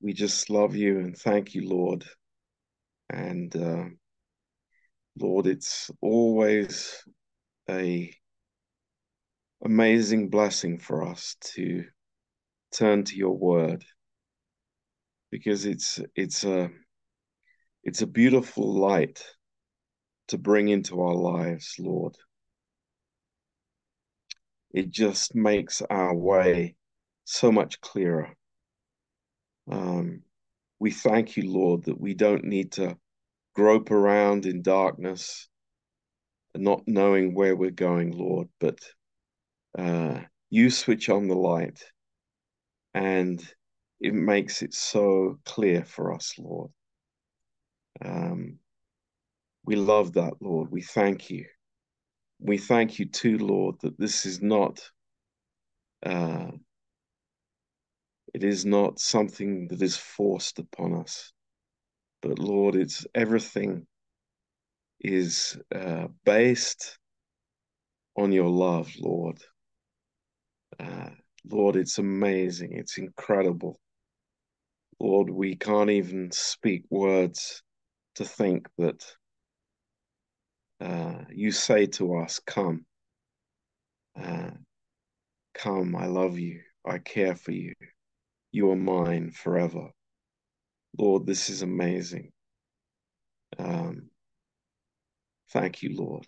we just love you and thank you, Lord. And uh, Lord, it's always a amazing blessing for us to turn to your word because it's it's a it's a beautiful light to bring into our lives, Lord. It just makes our way so much clearer. Um, we thank you, Lord, that we don't need to grope around in darkness not knowing where we're going, Lord, but uh, you switch on the light and it makes it so clear for us, Lord. Um, we love that, Lord. We thank you. We thank you too, Lord, that this is not uh, it is not something that is forced upon us, but Lord, it's everything is uh, based on your love, Lord. Uh, Lord, it's amazing. It's incredible. Lord, we can't even speak words to think that uh, you say to us, Come, uh, come, I love you, I care for you, you are mine forever. Lord, this is amazing. Um, thank you, Lord.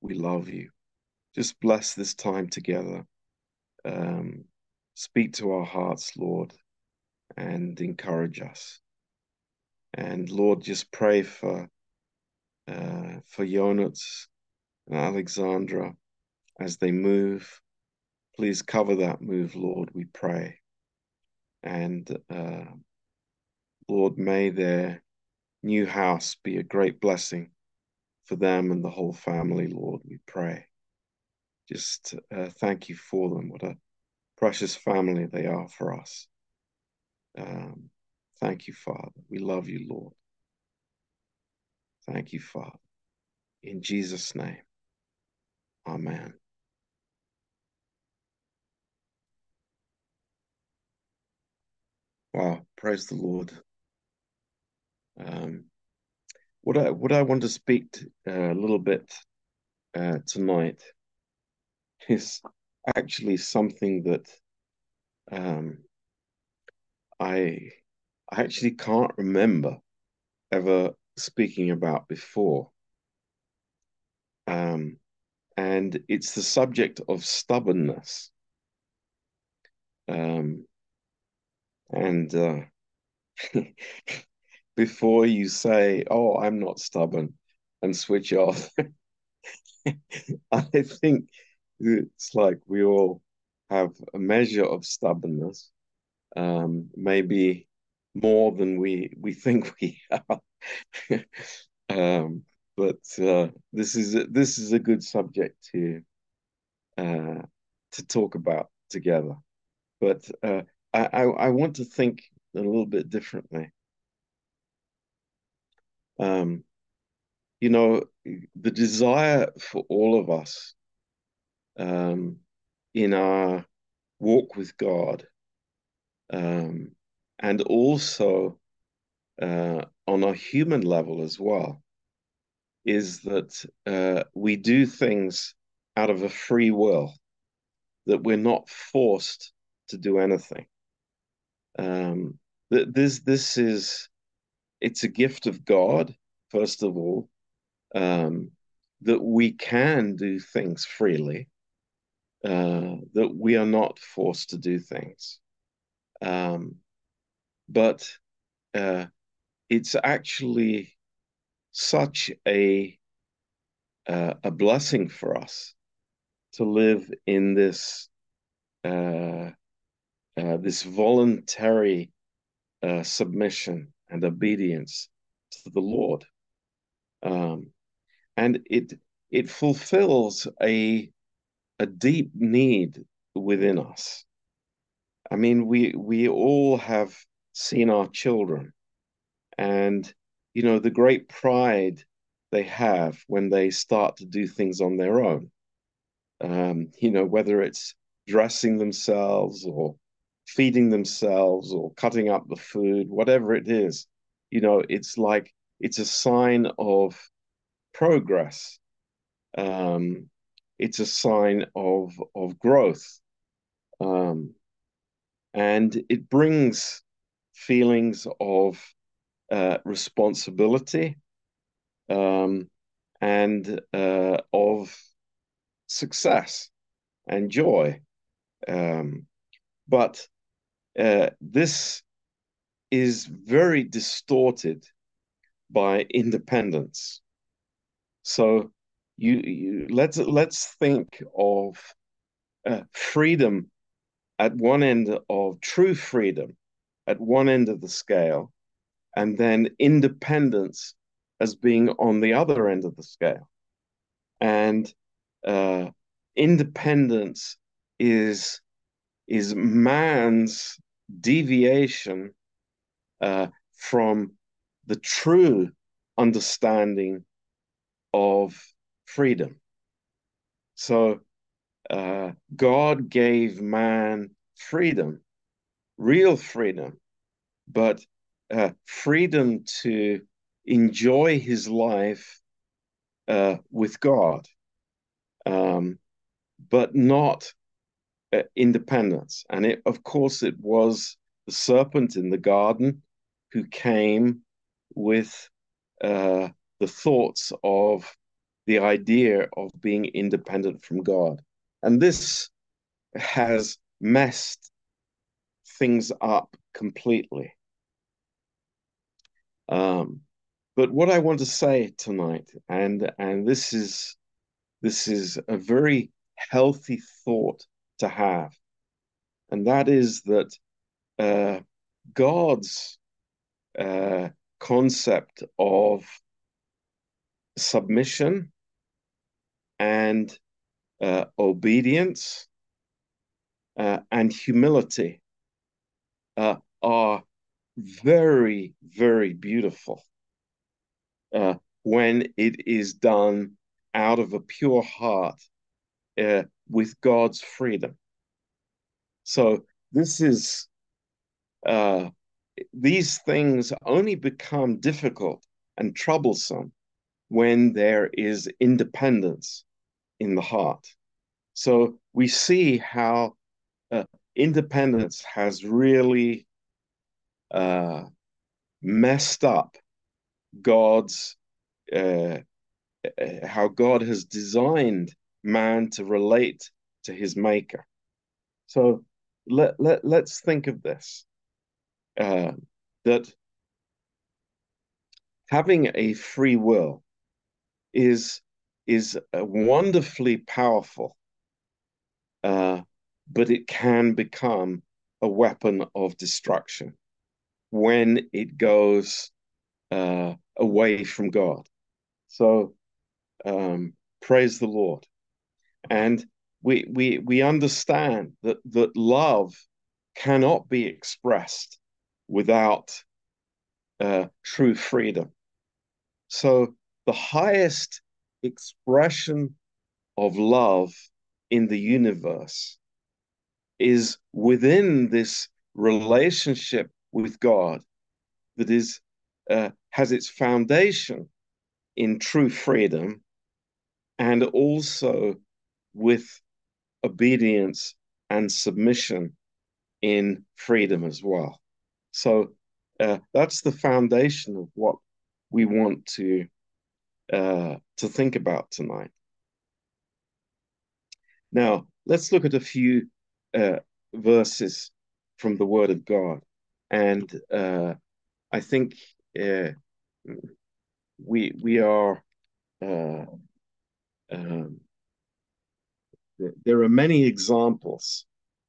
We love you. Just bless this time together. Um, speak to our hearts, Lord, and encourage us. And Lord, just pray for uh, for Jonas and Alexandra as they move. Please cover that move, Lord, we pray. And uh, Lord, may their new house be a great blessing for them and the whole family, Lord, we pray. Just uh, thank you for them. What a precious family they are for us. Um, thank you, Father. We love you, Lord. Thank you, Father. In Jesus' name, Amen. Wow, praise the Lord. Um, what I what I want to speak to, uh, a little bit uh, tonight is actually something that um, I I actually can't remember ever speaking about before. Um, and it's the subject of stubbornness. Um, and uh, before you say, "Oh, I'm not stubborn," and switch off, I think it's like we all have a measure of stubbornness, um, maybe more than we we think we have. um, but uh, this is a, this is a good subject to uh, to talk about together. But uh, I, I, want to think a little bit differently. Um, you know, the desire for all of us um, in our walk with God, um, and also uh, on a human level as well, is that uh, we do things out of a free will, that we're not forced to do anything. Um, this this is it's a gift of God, first of all, um, that we can do things freely, uh, that we are not forced to do things. Um, but uh, it's actually such a uh, a blessing for us to live in this uh, uh, this voluntary uh, submission and obedience to the Lord, um, and it it fulfills a a deep need within us. I mean, we we all have seen our children, and you know the great pride they have when they start to do things on their own. Um, you know, whether it's dressing themselves or feeding themselves or cutting up the food, whatever it is. You know, it's like it's a sign of progress. Um, it's a sign of of growth, um, and it brings feelings of uh, responsibility um, and uh, of success and joy. Um, but uh, this is very distorted by independence. So you, you let's let's think of uh, freedom at one end of true freedom at one end of the scale, and then independence as being on the other end of the scale. And uh, independence is is man's deviation uh, from the true understanding of freedom. So uh, God gave man freedom, real freedom, but uh, freedom to enjoy his life uh, with God, um, but not uh, independence. And it, of course, it was the serpent in the garden who came with uh, the thoughts of the idea of being independent from God. And this has messed things up completely. Um, but what I want to say tonight, and and this is this is a very healthy thought to have, and that is that uh, God's uh, concept of submission and uh, obedience uh, and humility uh, are very, very beautiful uh, when it is done out of a pure heart with God's freedom. So this is uh, these things only become difficult and troublesome when there is independence in the heart. So we see how uh, independence has really uh, messed up God's uh, uh, how God has designed man to relate to his maker. So let, let, let's think of this uh, that having a free will is, is wonderfully powerful, uh, but it can become a weapon of destruction when it goes uh, away from God. So um, praise the Lord. And we, we, we understand that, that love cannot be expressed without uh, true freedom. So the highest expression of love in the universe is within this relationship with God that is uh, has its foundation in true freedom and also with obedience and submission in freedom as well. So uh, that's the foundation of what we want to uh, to think about tonight. Now let's look at a few uh, verses from the Word of God, and uh, I think uh, we we are uh, um, there are many examples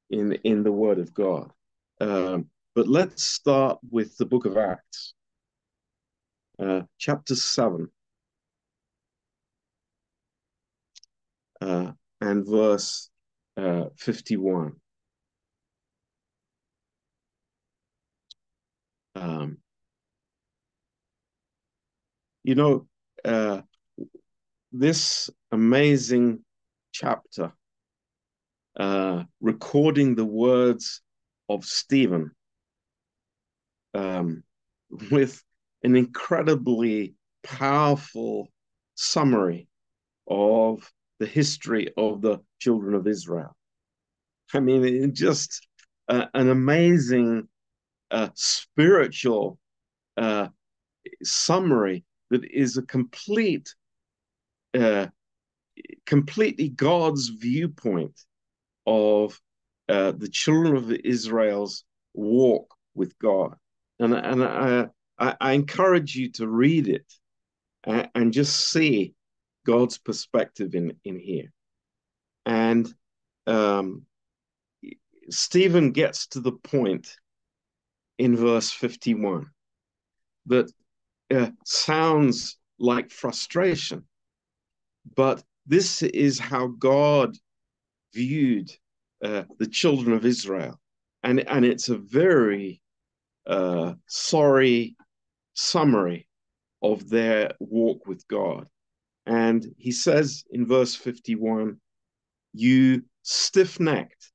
in in the Word of God, um, but let's start with the Book of Acts, uh, chapter seven, uh, and verse uh, fifty-one. Um, you know, uh, this amazing chapter, uh, recording the words of Stephen um, with an incredibly powerful summary of the history of the children of Israel. I mean, just uh, an amazing uh, spiritual uh, summary that is a complete, uh, completely God's viewpoint of uh, the children of Israel's walk with God. And, and I, I, I encourage you to read it and, and just see God's perspective in, in here. And um, Stephen gets to the point in verse 51 that uh, sounds like frustration, but this is how God viewed uh, the children of Israel. And, and it's a very uh, sorry summary of their walk with God. And he says in verse 51 You stiff necked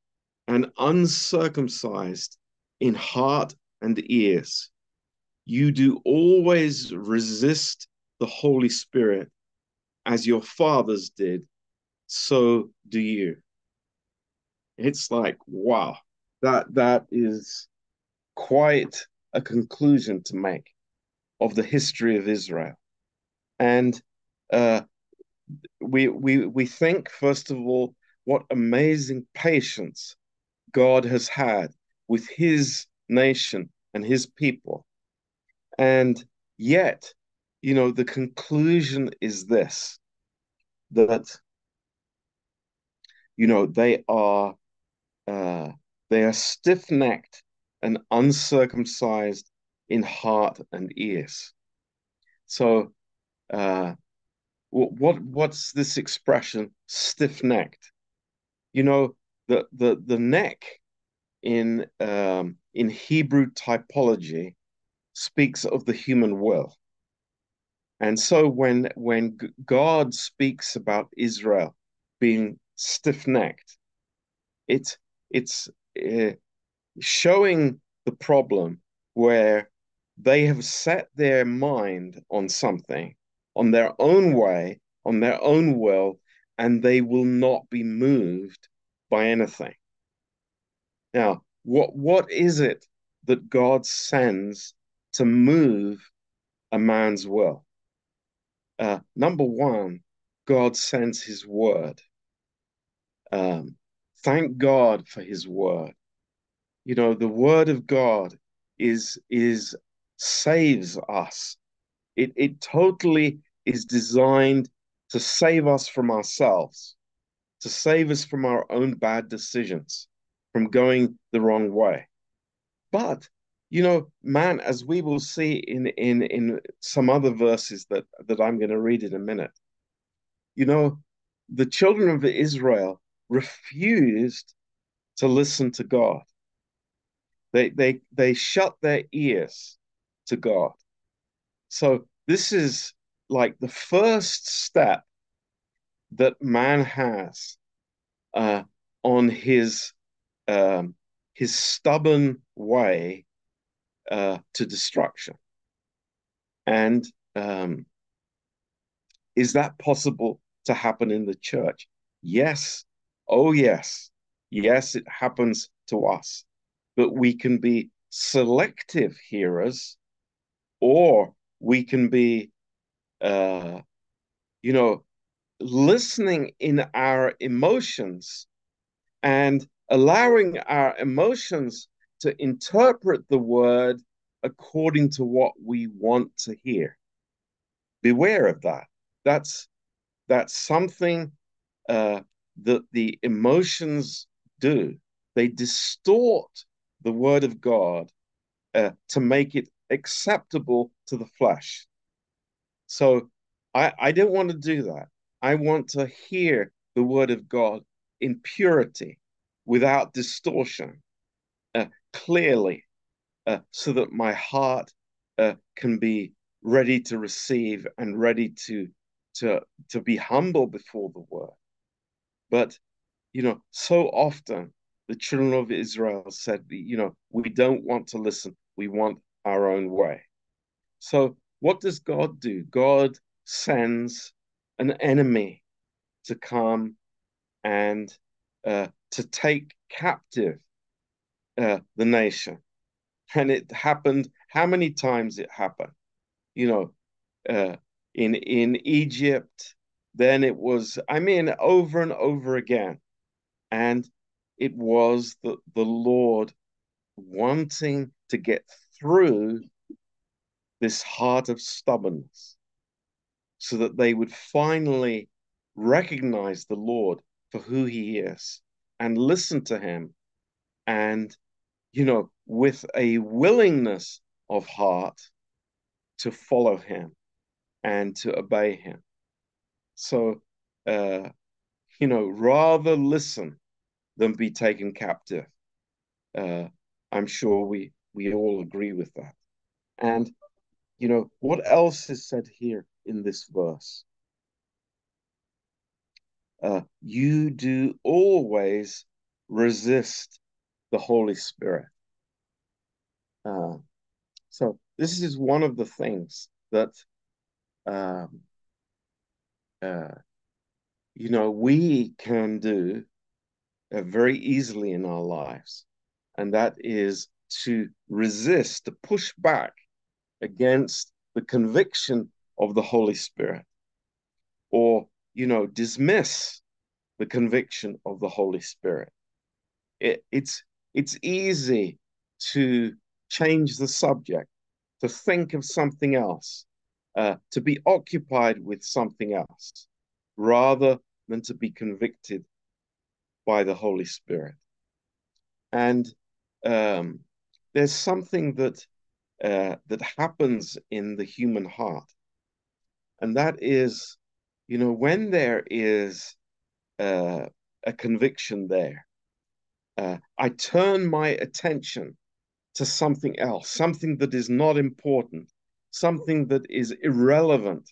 and uncircumcised in heart and ears, you do always resist the Holy Spirit as your fathers did, so do you. It's like, wow, that that is quite a conclusion to make of the history of Israel. And uh, we, we, we think, first of all, what amazing patience God has had with his nation and his people. And yet, you know, the conclusion is this that, you know, they are uh, they are stiff necked and uncircumcised in heart and ears. So, uh, what what's this expression? Stiff necked. You know, the the the neck in um, in Hebrew typology speaks of the human will. And so when when God speaks about Israel being stiff-necked, it's it's uh, showing the problem where they have set their mind on something, on their own way, on their own will, and they will not be moved by anything. Now, what what is it that God sends to move a man's will? Uh, number one, God sends His word. Um, thank God for His word. You know, the word of God is is saves us. It it totally is designed to save us from ourselves, to save us from our own bad decisions, from going the wrong way. But you know, man, as we will see in in in some other verses that that I'm going to read in a minute, you know, the children of Israel refused to listen to God. They they they shut their ears to God. So this is like the first step that man has uh, on his um, his stubborn way uh, to destruction. And um, is that possible to happen in the church? Yes. Oh, yes. Yes, it happens to us. But we can be selective hearers or we can be, uh, you know, listening in our emotions and allowing our emotions to interpret the word according to what we want to hear. Beware of that. That's that's something uh, that the emotions do. They distort the word of God uh, to make it acceptable to the flesh. So I, I don't want to do that. I want to hear the word of God in purity, without distortion, uh, clearly, uh, so that my heart uh, can be ready to receive and ready to to to be humble before the word. But you know, so often the children of Israel said, you know, we don't want to listen. We want our own way. So what does God do? God sends an enemy to come and uh, to take captive uh, the nation. And it happened, how many times it happened? You know, uh, in, in Egypt, then it was, I mean, over and over again. And it was the, the Lord wanting to get through this heart of stubbornness so that they would finally recognize the Lord for who he is and listen to him and, you know, with a willingness of heart to follow him and to obey him. So, uh, you know, rather listen than be taken captive. Uh, I'm sure we we all agree with that. And you know what else is said here in this verse? Uh, you do always resist the Holy Spirit. Uh, so this is one of the things that um, uh, you know we can do uh, very easily in our lives, and that is to resist, to push back against the conviction of the Holy Spirit, or, you know, dismiss the conviction of the Holy Spirit. It, it's, it's easy to change the subject, to think of something else, uh, to be occupied with something else, rather than to be convicted by the Holy Spirit. And um, there's something that uh, that happens in the human heart, and that is, you know, when there is uh, a conviction there, uh, I turn my attention to something else, something that is not important, something that is irrelevant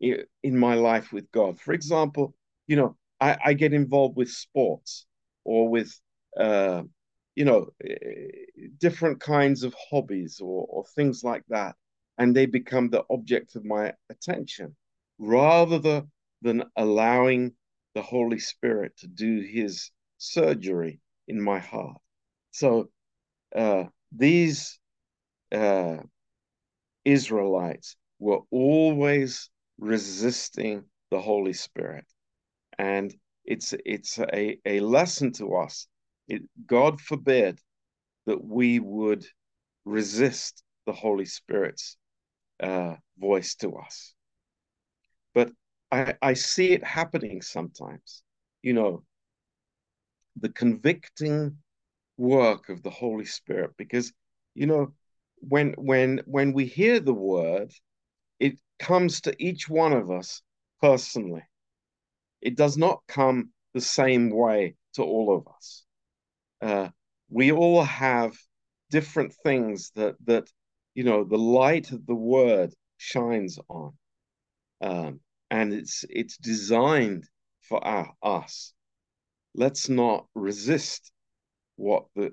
in, my life with God. For example, you know, I, I get involved with sports or with, uh, you know, different kinds of hobbies or, or things like that. And they become the object of my attention rather the, than allowing the Holy Spirit to do his surgery in my heart. So uh, these uh, Israelites were always resisting the Holy Spirit. And it's it's a, a lesson to us. It, God forbid that we would resist the Holy Spirit's uh, voice to us. But I, I see it happening sometimes. You know, the convicting work of the Holy Spirit, because you know, when when when we hear the word, it comes to each one of us personally it does not come the same way to all of us. Uh, we all have different things that that you know the light of the word shines on, um, and it's it's designed for our, us. Let's not resist what the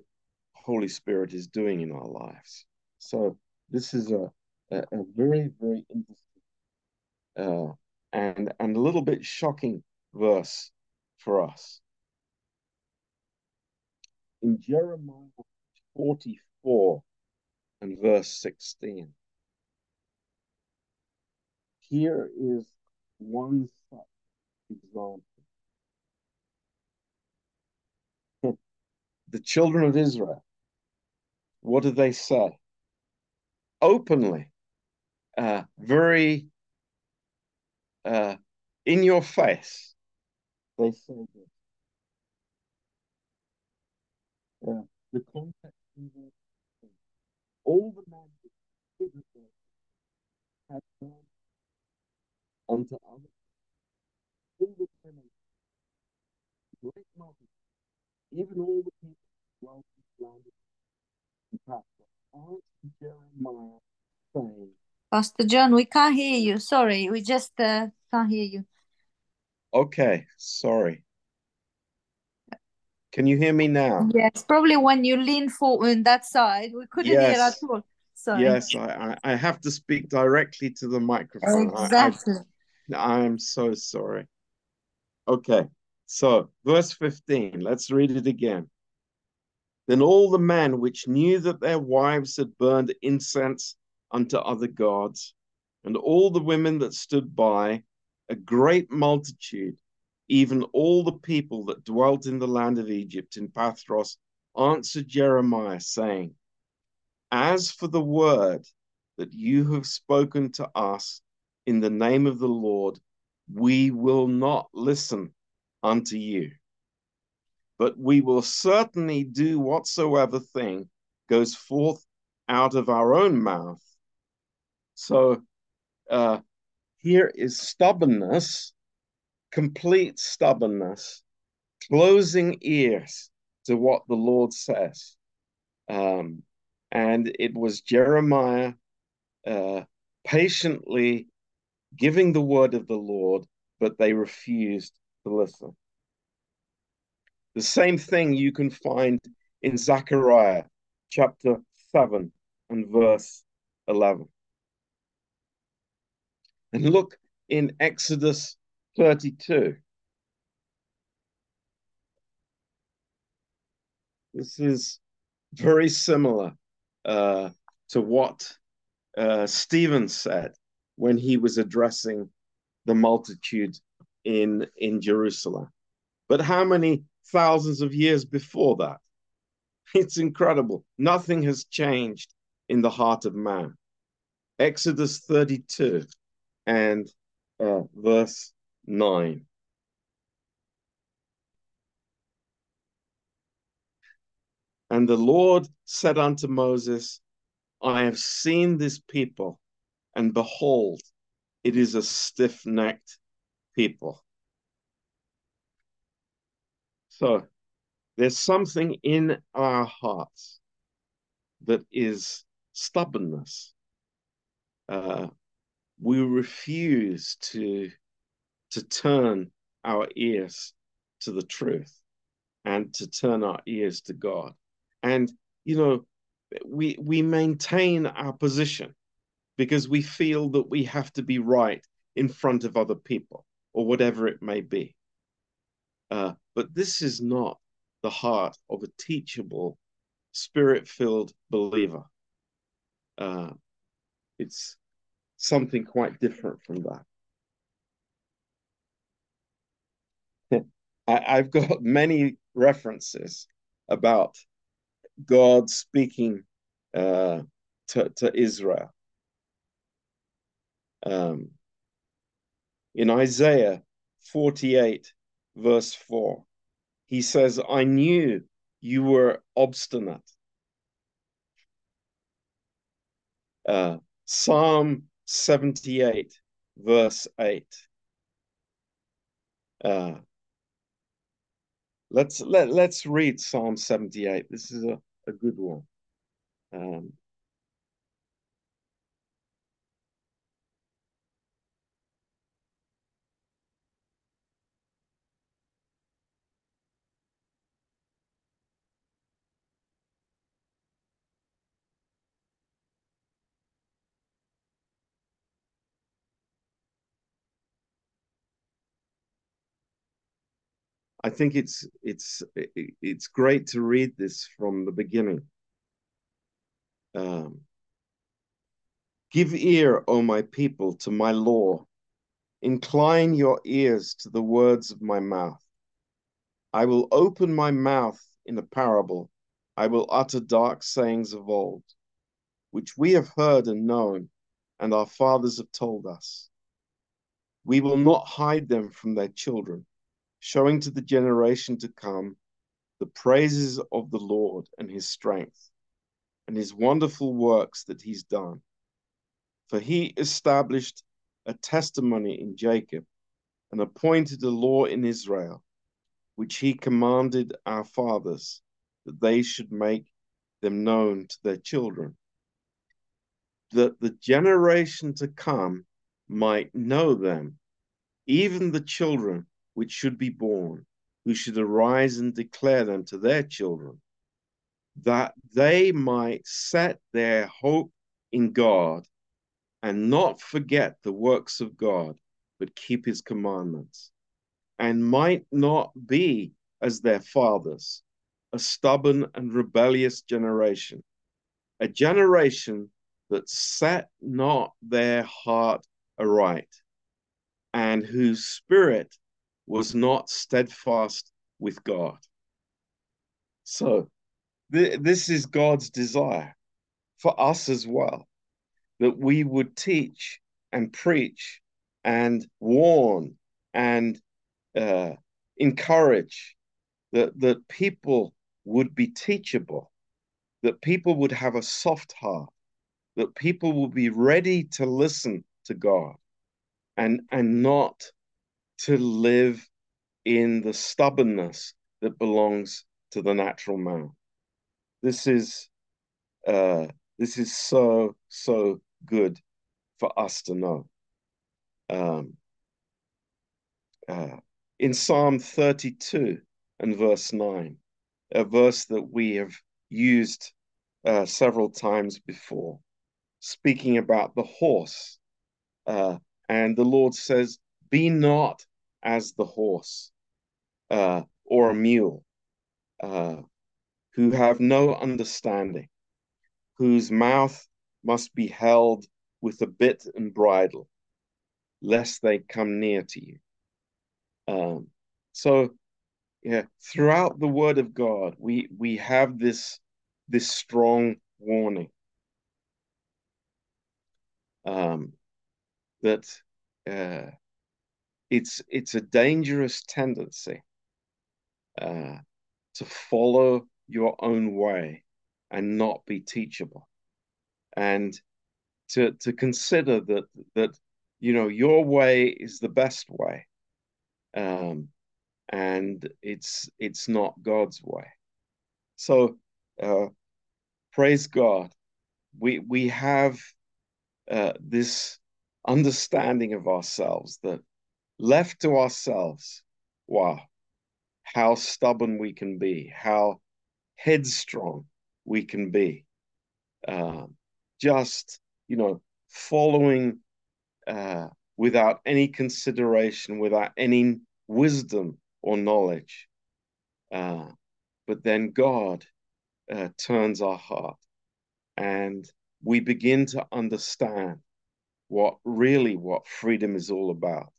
Holy Spirit is doing in our lives. So this is a a, a very very interesting uh, and and a little bit shocking verse for us. In Jeremiah 44 and verse 16, here is one such example. the children of Israel, what do they say? Openly, uh, very uh, in your face, they say this. Yeah. The context the all the men Israel had done unto others all the women, great multitude, even all the people dwelt in land and pasture, answered Jeremiah, saying, Pastor John, we can't hear you. Sorry, we just uh, can't hear you. Okay, sorry. Can you hear me now? Yes, probably when you lean forward on that side, we couldn't hear at all. Sorry. Yes, I, I I have to speak directly to the microphone. I, I, Exactly. I am so sorry. Okay, so verse 15, let's read it again. Then all the men which knew that their wives had burned incense unto other gods, and all the women that stood by, a great multitude, even all the people that dwelt in the land of Egypt in Pathros, answered Jeremiah, saying, As for the word that you have spoken to us in the name of the Lord, we will not listen unto you. But we will certainly do whatsoever thing goes forth out of our own mouth. So uh, here is stubbornness, complete stubbornness, closing ears to what the Lord says. Um, and it was Jeremiah uh, patiently giving the word of the Lord, but they refused to listen. The same thing you can find in Zechariah chapter 7 and verse 11. And look in Exodus 32. This is very similar uh, to what uh, Stephen said when he was addressing the multitude in, in Jerusalem. But how many thousands of years before that? It's incredible. Nothing has changed in the heart of man. Exodus 32 and uh, verse 9. And the Lord said unto Moses, I have seen this people, and behold, it is a stiff necked people. So there's something in our hearts that is stubbornness. Uh, we refuse to, to turn our ears to the truth and to turn our ears to God. And, you know, we, we maintain our position because we feel that we have to be right in front of other people or whatever it may be. Uh, but this is not the heart of a teachable, spirit filled believer. Uh, it's something quite different from that. I, I've got many references about God speaking uh, to, to Israel. Um, in Isaiah 48, verse 4, he says, I knew you were obstinate. Uh, Psalm 78, verse 8. Uh, let's let, let's read Psalm 78. This is a, a good one. Um, I think it's it's it's great to read this from the beginning. Um, Give ear, O my people, to my law. Incline your ears to the words of my mouth. I will open my mouth in a parable. I will utter dark sayings of old, which we have heard and known, and our fathers have told us. We will not hide them from their children, showing to the generation to come the praises of the Lord and his strength, and his wonderful works that he's done. For he established a testimony in Jacob and appointed a law in Israel, which he commanded our fathers that they should make them known to their children, that the generation to come might know them, even the children which should be born, who should arise and declare them to their children, that they might set their hope in God and not forget the works of God, but keep his commandments, and might not be as their fathers, a stubborn and rebellious generation, a generation that set not their heart aright, and whose spirit was not steadfast with God. So, th- this is God's desire for us as well that we would teach and preach and warn and uh, encourage that, that people would be teachable, that people would have a soft heart, that people would be ready to listen to God and, and not to live in the stubbornness that belongs to the natural man. This is uh, this is so so good for us to know. Um, uh, in Psalm 32 and verse 9, a verse that we have used uh, several times before, speaking about the horse. Uh, and the Lord says, Be not as the horse uh, or a mule, uh, who have no understanding, whose mouth must be held with a bit and bridle, lest they come near to you. Um, so, yeah, throughout the Word of God, we we have this this strong warning um, that uh, it's it's a dangerous tendency uh, to follow your own way and not be teachable, and to to consider that that you know your way is the best way, um, and it's it's not God's way. So uh, praise God, we we have uh, this understanding of ourselves that left to ourselves, wow, how stubborn we can be, how headstrong we can be. Um, just, you know, following uh, without any consideration, without any wisdom or knowledge. Uh, but then God uh, turns our heart and we begin to understand what really what freedom is all about.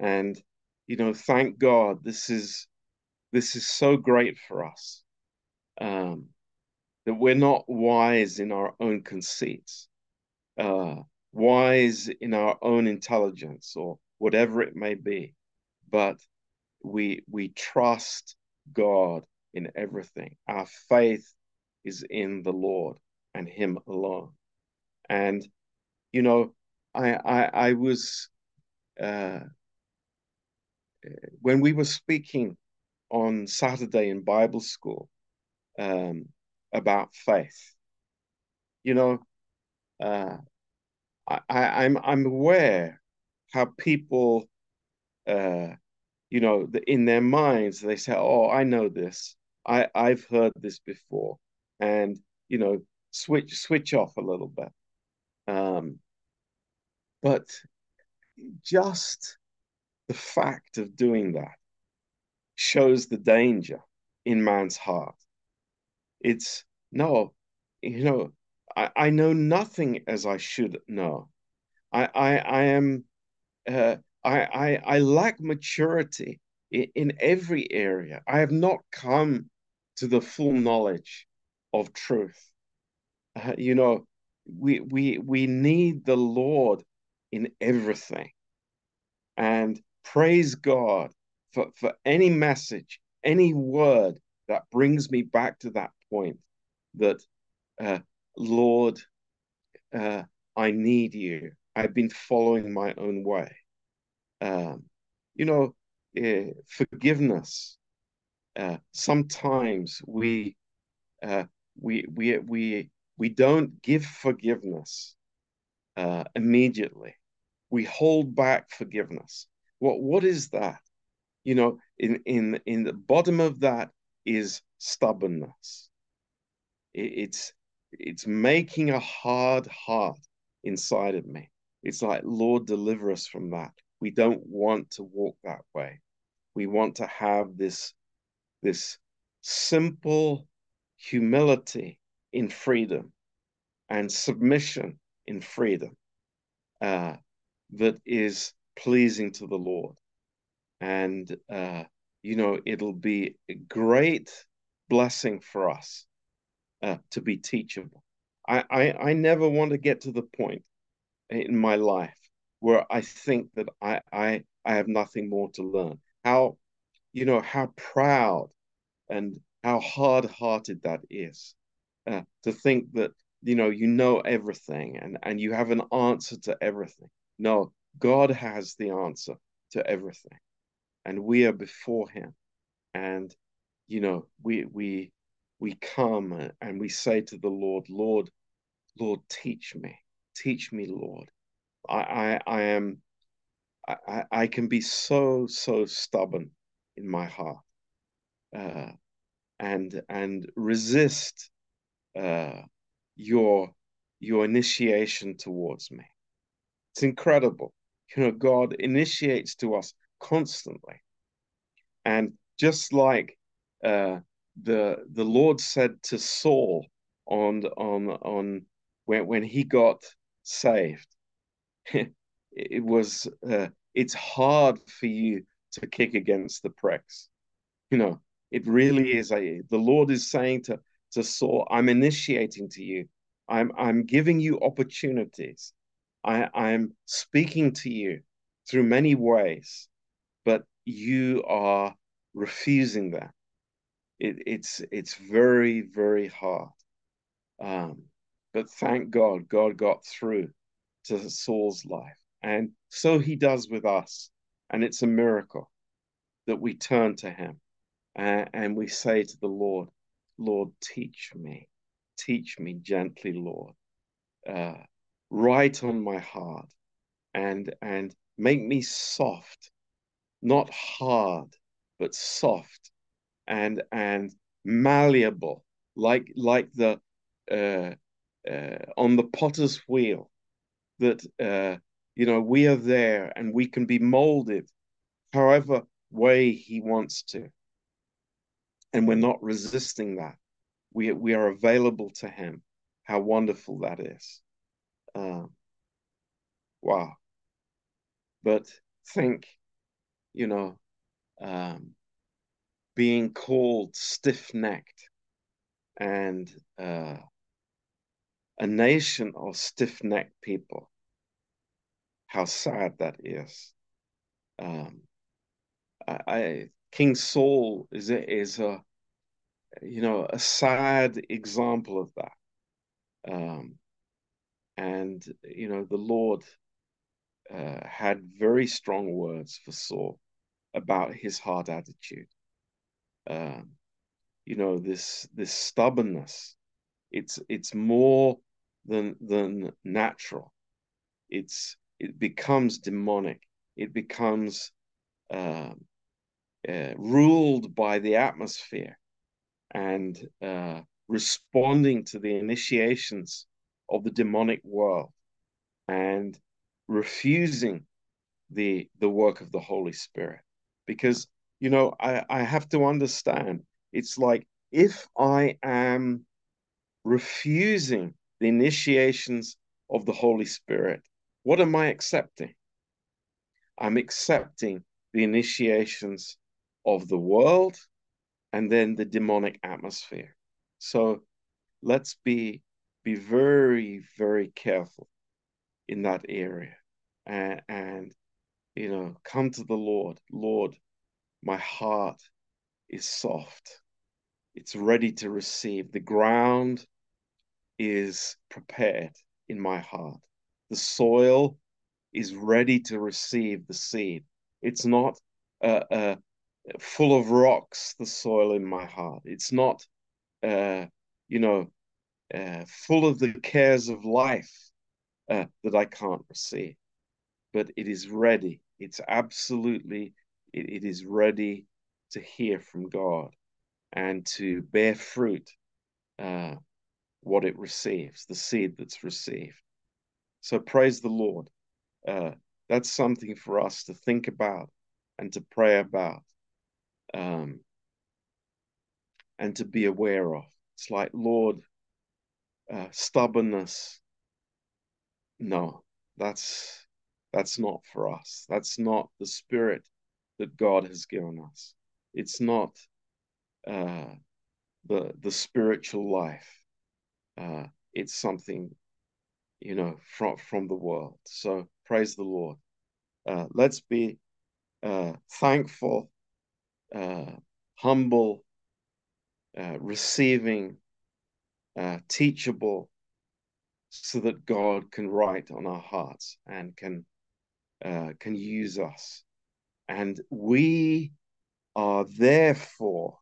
And, you know, thank God this is this is so great for us. Um, that we're not wise in our own conceits, uh, wise in our own intelligence or whatever it may be, but we we trust God in everything. Our faith is in the Lord and Him alone. And you know, I I, I was uh, when we were speaking on Saturday in Bible school. Um, about faith. You know, uh, I, I, am I'm, I'm aware how people, uh, you know, in their minds they say, "Oh, I know this. I I've heard this before," and you know, switch switch off a little bit. Um, but just the fact of doing that shows the danger in man's heart it's no, you know, I, I know nothing as I should know. I I, I am uh, I, I I lack maturity in, in every area. I have not come to the full knowledge of truth. Uh, you know, we we we need the Lord in everything. And praise God for, for any message, any word that brings me back to that point that, uh, Lord, uh, I need you. I've been following my own way. Um, you know, uh, forgiveness. Uh, sometimes we uh, we we we we don't give forgiveness uh, immediately. We hold back forgiveness. What what is that? you know, in in in the bottom of that is stubbornness. It, it's it's making a hard heart inside of me. It's like, Lord, deliver us from that. We don't want to walk that way. We want to have this, this simple humility in freedom and submission in freedom uh, that is pleasing to the Lord. And, uh, you know, it'll be a great blessing for us uh, to be teachable. I, I, I never want to get to the point in my life where I think that I, I, I have nothing more to learn. How, you know, how proud and how hard-hearted that is uh, to think that, you know, you know everything and, and you have an answer to everything. No, God has the answer to everything. And we are before him. And, you know, we, we, we come and we say to the Lord, Lord, Lord, teach me, teach me, Lord. I, I, I am, I, I can be so, so stubborn in my heart, uh, and and resist uh, your your initiation towards me. It's incredible. You know, God initiates to us constantly, and just like uh, the the Lord said to Saul on on on when when he got saved. it was uh, it's hard for you to kick against the pricks. You know, it really is a the Lord is saying to to Saul, I'm initiating to you. I'm I'm giving you opportunities. I I'm speaking to you through many ways, but you are refusing that. It, it's it's very very hard. Um, but thank God, God got through to Saul's life, and so He does with us, and it's a miracle that we turn to Him and, and we say to the Lord, Lord, teach me, teach me gently, Lord, uh, write on my heart, and and make me soft, not hard, but soft and and malleable, like like the uh, uh, on the potter's wheel. That uh, you know we are there and we can be molded, however way He wants to, and we're not resisting that. We we are available to Him. How wonderful that is! Um, wow. But think, you know, um, being called stiff necked and uh, a nation of stiff necked people. How sad that is. Um, I, I, King Saul is a, is a you know a sad example of that. Um, and you know the Lord uh, had very strong words for Saul about his hard attitude. Um, you know this this stubbornness it's it's more than than natural. It's it becomes demonic. It becomes uh, uh, ruled by the atmosphere and uh, responding to the initiations of the demonic world and refusing the the work of the holy spirit because you know, I, I have to understand. It's like if I am refusing the initiations of the Holy Spirit, what am I accepting? I'm accepting the initiations of the world and then the demonic atmosphere. So let's be be very, very careful in that area and, and you know, come to the Lord. Lord, my heart is soft. It's ready to receive. The ground is prepared in my heart. The soil is ready to receive the seed. It's not uh, uh, full of rocks, the soil in my heart. It's not, uh, you know, uh, full of the cares of life uh, that I can't receive. But it is ready. It's absolutely it, it is ready to hear from God and to bear fruit uh, what it receives, the seed that's received. So praise the Lord. Uh, that's something for us to think about and to pray about um, and to be aware of. It's like, Lord, uh, stubbornness. No, that's that's not for us. That's not the spirit that God has given us. It's not uh, the the spiritual life. Uh, it's something, you know, from from the world. So praise the Lord. Uh, let's be uh, thankful, uh, humble, uh, receiving, uh, teachable, so that God can write on our hearts and can uh, can use us, and we are therefore,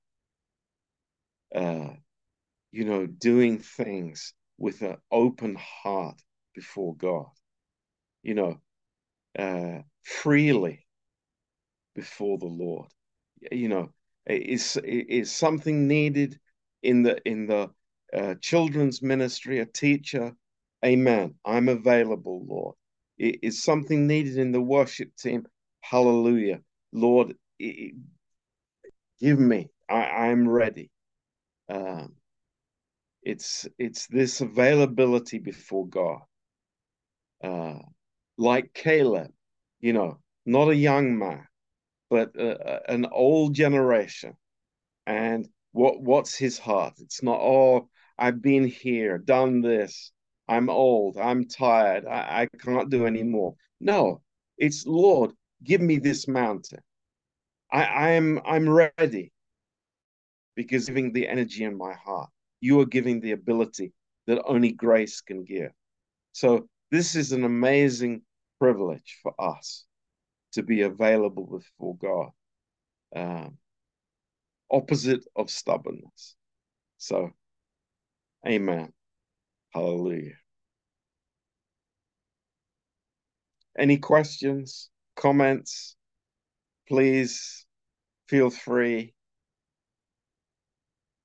uh, you know, doing things with an open heart before God, you know, uh, freely before the Lord. You know, is is something needed in the in the uh, children's ministry, a teacher. Amen. I'm available, Lord. Is something needed in the worship team? Hallelujah, Lord. Give me. I, I'm ready. Um, it's it's this availability before God. Uh, like Caleb, you know, not a young man, but uh, an old generation. And what what's his heart? It's not, oh, I've been here, done this. I'm old. I'm tired. I, I can't do anymore. No, it's Lord, give me this mountain. I, I'm I'm ready because giving the energy in my heart. You are giving the ability that only grace can give. So this is an amazing privilege for us to be available before God. Um, opposite of stubbornness. So, amen. Hallelujah. Any questions, comments? Please feel free